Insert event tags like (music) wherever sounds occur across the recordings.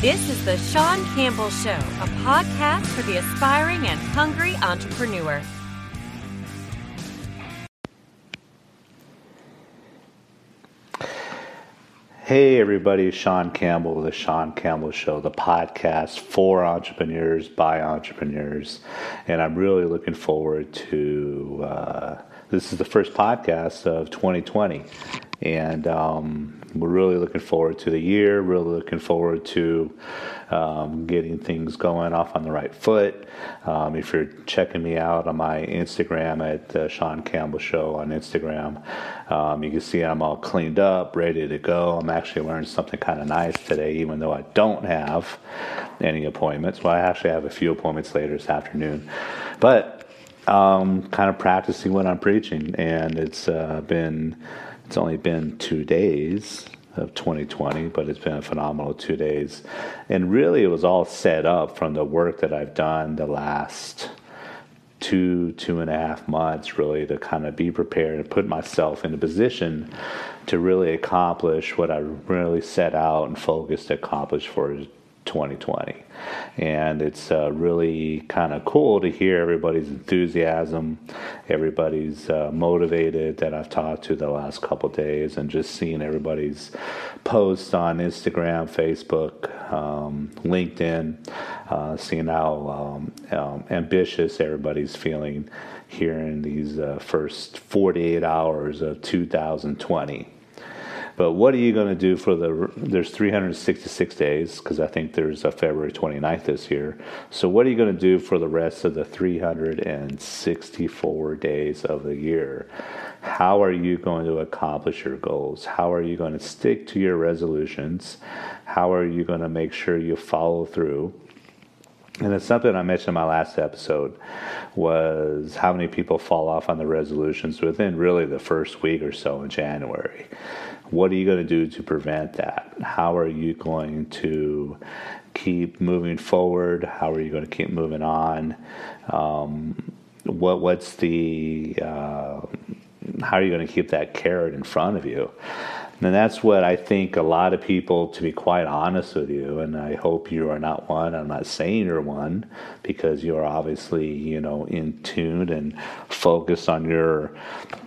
This is the Sean Campbell Show, a podcast for the aspiring and hungry entrepreneur. Hey, everybody, Sean Campbell with the Sean Campbell Show, the podcast for entrepreneurs by entrepreneurs. And I'm really looking forward to uh, this is the first podcast of 2020. And um, we're really looking forward to the year, really looking forward to um, getting things going off on the right foot. Um, if you're checking me out on my Instagram at uh, Sean Campbell Show on Instagram, um, you can see I'm all cleaned up, ready to go. I'm actually wearing something kind of nice today, even though I don't have any appointments. Well, I actually have a few appointments later this afternoon. But um, kind of practicing what I'm preaching, and it's uh, been it's only been two days of 2020, but it's been a phenomenal two days. And really, it was all set up from the work that I've done the last two, two and a half months, really, to kind of be prepared and put myself in a position to really accomplish what I really set out and focused to accomplish for 2020. And it's uh, really kind of cool to hear everybody's enthusiasm, everybody's uh, motivated that I've talked to the last couple days, and just seeing everybody's posts on Instagram, Facebook, um, LinkedIn, uh, seeing how um, um, ambitious everybody's feeling here in these uh, first 48 hours of 2020. But what are you going to do for the? There's 366 days because I think there's a February 29th this year. So what are you going to do for the rest of the 364 days of the year? How are you going to accomplish your goals? How are you going to stick to your resolutions? How are you going to make sure you follow through? And it's something I mentioned in my last episode was how many people fall off on the resolutions within really the first week or so in January. What are you going to do to prevent that? How are you going to keep moving forward? How are you going to keep moving on? Um, what what's the uh, how are you going to keep that carrot in front of you? And that's what I think a lot of people, to be quite honest with you, and I hope you are not one. I'm not saying you're one because you're obviously, you know, in tune and focused on your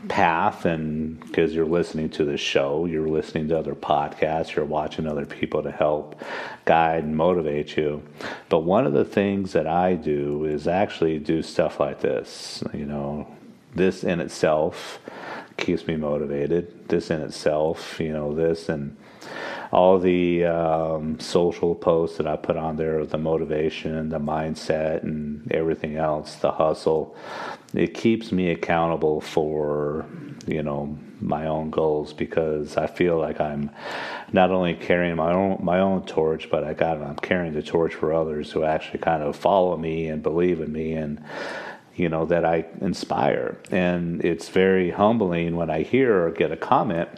path, and because you're listening to the show, you're listening to other podcasts, you're watching other people to help guide and motivate you. But one of the things that I do is actually do stuff like this, you know, this in itself keeps me motivated. This in itself, you know, this and all the um, social posts that I put on there, the motivation, the mindset, and everything else, the hustle, it keeps me accountable for, you know, my own goals because I feel like I'm not only carrying my own my own torch, but I got I'm carrying the torch for others who actually kind of follow me and believe in me and you know, that I inspire. And it's very humbling when I hear or get a comment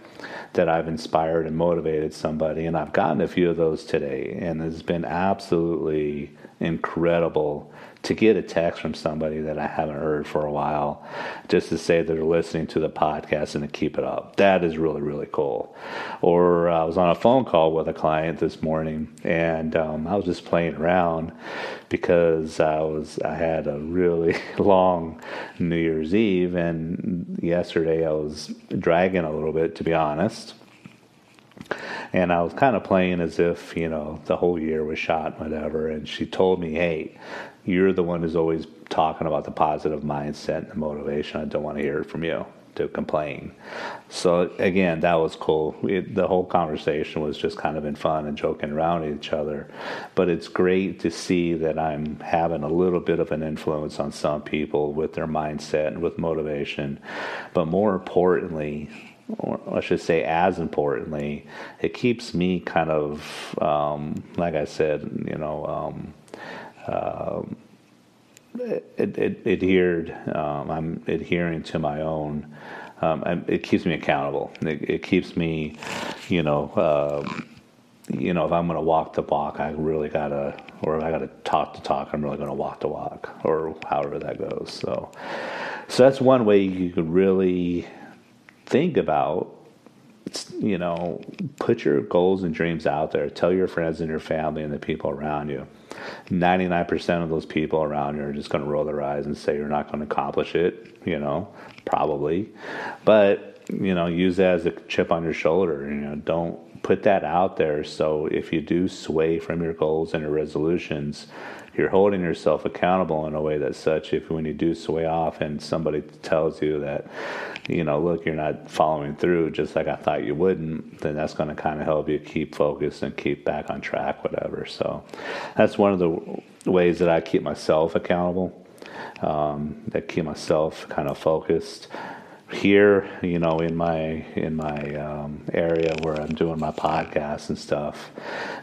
that I've inspired and motivated somebody. And I've gotten a few of those today, and it's been absolutely incredible to get a text from somebody that I haven't heard for a while, just to say they're listening to the podcast and to keep it up. That is really, really cool. Or uh, I was on a phone call with a client this morning, and um, I was just playing around because I was I had a really (laughs) long New Year's Eve, and yesterday I was dragging a little bit, to be honest and I was kind of playing as if you know the whole year was shot, whatever. And she told me, "Hey, you're the one who's always talking about the positive mindset and the motivation. I don't want to hear it from you to complain." So again, that was cool. the whole conversation was just kind of in fun and joking around each other. But it's great to see that I'm having a little bit of an influence on some people with their mindset and with motivation. But more importantly, or I should say, as importantly, it keeps me kind of, um, like I said, you know, um, uh, it, it, adhered. Um, I'm adhering to my own. Um, it keeps me accountable. It, it keeps me, you know, uh, you know, if I'm going to walk the walk, I really gotta, or if I gotta talk the talk, I'm really going to walk the walk, or however that goes. So, so that's one way you could really think about you know, put your goals and dreams out there. Tell your friends and your family and the people around you. 99% of those people around you are just going to roll their eyes and say you're not going to accomplish it, you know, probably. But, you know, use that as a chip on your shoulder. You know, don't put that out there. So if you do sway from your goals and your resolutions, you're holding yourself accountable in a way that's such if when you do sway off and somebody tells you that you know look you're not following through just like i thought you wouldn't then that's going to kind of help you keep focused and keep back on track whatever. So that's one of the ways that i keep myself accountable um, that keep myself kind of focused here, you know, in my in my um, area where I'm doing my podcast and stuff,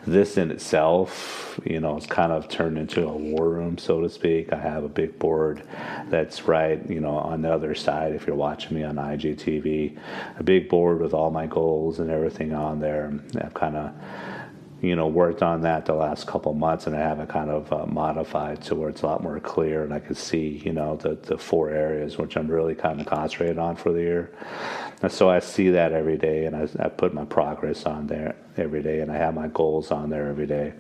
this in itself, you know, it's kind of turned into a war room, so to speak. I have a big board that's right, you know, on the other side. If you're watching me on IGTV, a big board with all my goals and everything on there. I've kind of you know, worked on that the last couple months, and I have it kind of uh, modified to where it's a lot more clear, and I can see, you know, the the four areas which I'm really kind of concentrated on for the year. And so I see that every day, and I, I put my progress on there every day, and I have my goals on there every day.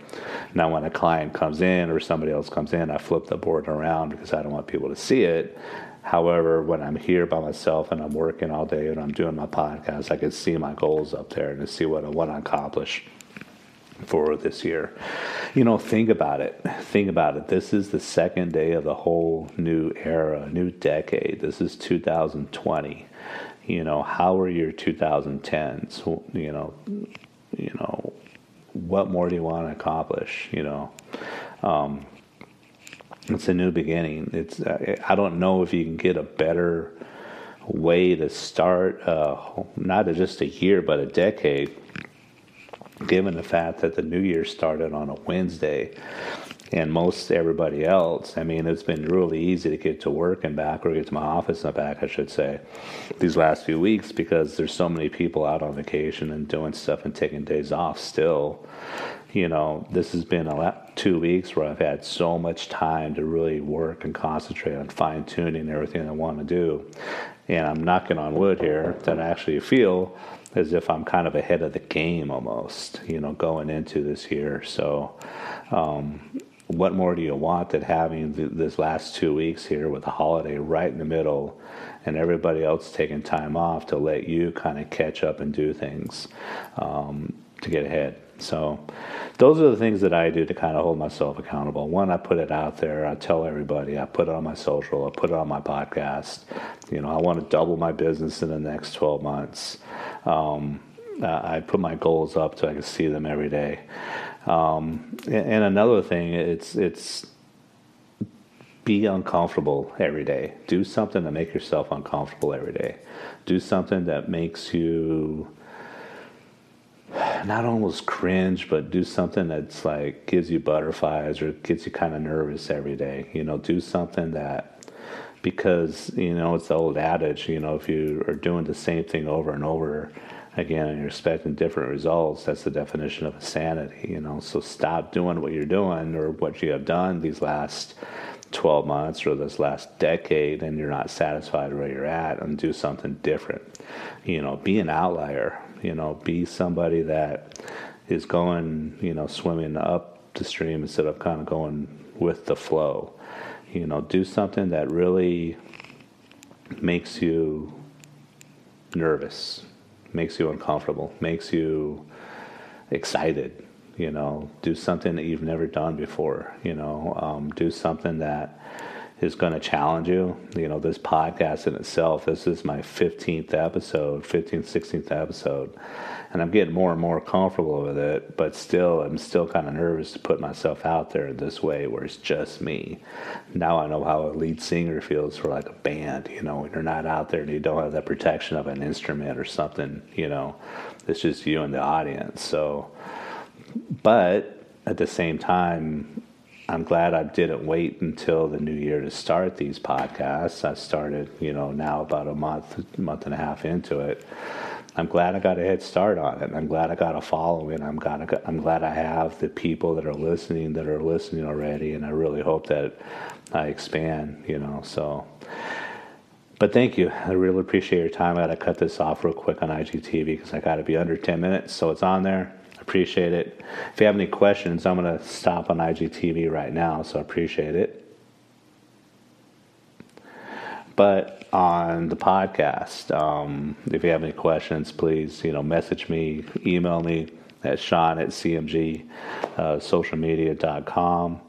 Now, when a client comes in or somebody else comes in, I flip the board around because I don't want people to see it. However, when I'm here by myself and I'm working all day and I'm doing my podcast, I can see my goals up there and see what I want to accomplish for this year. You know, think about it. Think about it. This is the second day of the whole new era, new decade. This is 2020. You know, how are your 2010s? You know, you know, what more do you want to accomplish? You know, um, it's a new beginning. It's I don't know if you can get a better way to start uh, not just a year but a decade given the fact that the new year started on a Wednesday and most everybody else, I mean, it's been really easy to get to work and back, or get to my office and back, I should say, these last few weeks because there's so many people out on vacation and doing stuff and taking days off still. You know, this has been a lot, two weeks where I've had so much time to really work and concentrate on fine tuning everything I want to do. And I'm knocking on wood here that I actually feel as if I'm kind of ahead of the game almost, you know, going into this year. So, um, what more do you want than having th- this last two weeks here with the holiday right in the middle and everybody else taking time off to let you kind of catch up and do things um, to get ahead? So, those are the things that I do to kind of hold myself accountable. One, I put it out there. I tell everybody. I put it on my social. I put it on my podcast. You know, I want to double my business in the next 12 months. Um, I put my goals up so I can see them every day. Um, and, another thing, it's it's be uncomfortable every day. Do something to make yourself uncomfortable every day. Do something that makes you not almost cringe, but do something that's like gives you butterflies or gets you kind of nervous every day. You know, do something that because you know it's the old adage. You know, if you are doing the same thing over and over again and you're expecting different results, that's the definition of insanity. You know, so stop doing what you're doing or what you have done these last 12 months or this last decade and you're not satisfied where you're at and do something different. You know, be an outlier you know, be somebody that is going, you know, swimming up the stream instead of kind of going with the flow. You know, do something that really makes you nervous, makes you uncomfortable, makes you excited. You know, do something that you've never done before. You know, um, do something that is going to challenge you. You know, this podcast in itself, this is my 15th episode, 15th, 16th episode. And I'm getting more and more comfortable with it, but still, I'm still kind of nervous to put myself out there this way where it's just me. Now I know how a lead singer feels for like a band, you know, when you're not out there and you don't have the protection of an instrument or something, you know, it's just you and the audience. So, but at the same time, I'm glad I didn't wait until the new year to start these podcasts. I started, you know, now about a month, month and a half into it. I'm glad I got a head start on it. I'm glad I got a following. I'm glad I'm glad I have the people that are listening that are listening already, and I really hope that I expand. You know, so but thank you. I really appreciate your time. I got to cut this off real quick on IGTV because I got to be under 10 minutes. So it's on there. Appreciate it. If you have any questions, I'm going to stop on IGTV right now. So I appreciate it. But on the podcast, um, if you have any questions, please, you know, message me, email me at Sean at CMG uh, socialmedia.com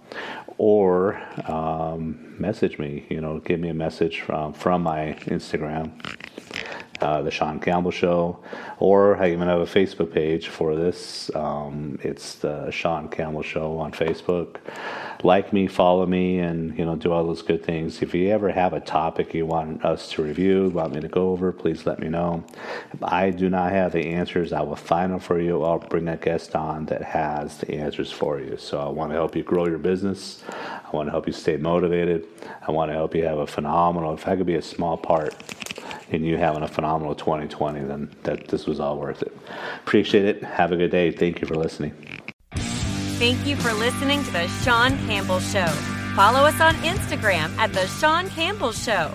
or um, message me, you know, give me a message from, from my Instagram, uh, The Sean Campbell Show, or I even have a Facebook page for this. Um, it's The Sean Campbell Show on Facebook like me, follow me, and you know do all those good things. If you ever have a topic you want us to review, want me to go over, please let me know. If I do not have the answers, I will find them for you. I'll bring a guest on that has the answers for you. So I want to help you grow your business. I want to help you stay motivated. I want to help you have a phenomenal. If I could be a small part in you having a phenomenal 2020, then that this was all worth it. Appreciate it. Have a good day. Thank you for listening. Thank you for listening to The Sean Campbell Show. Follow us on Instagram at The Sean Campbell Show.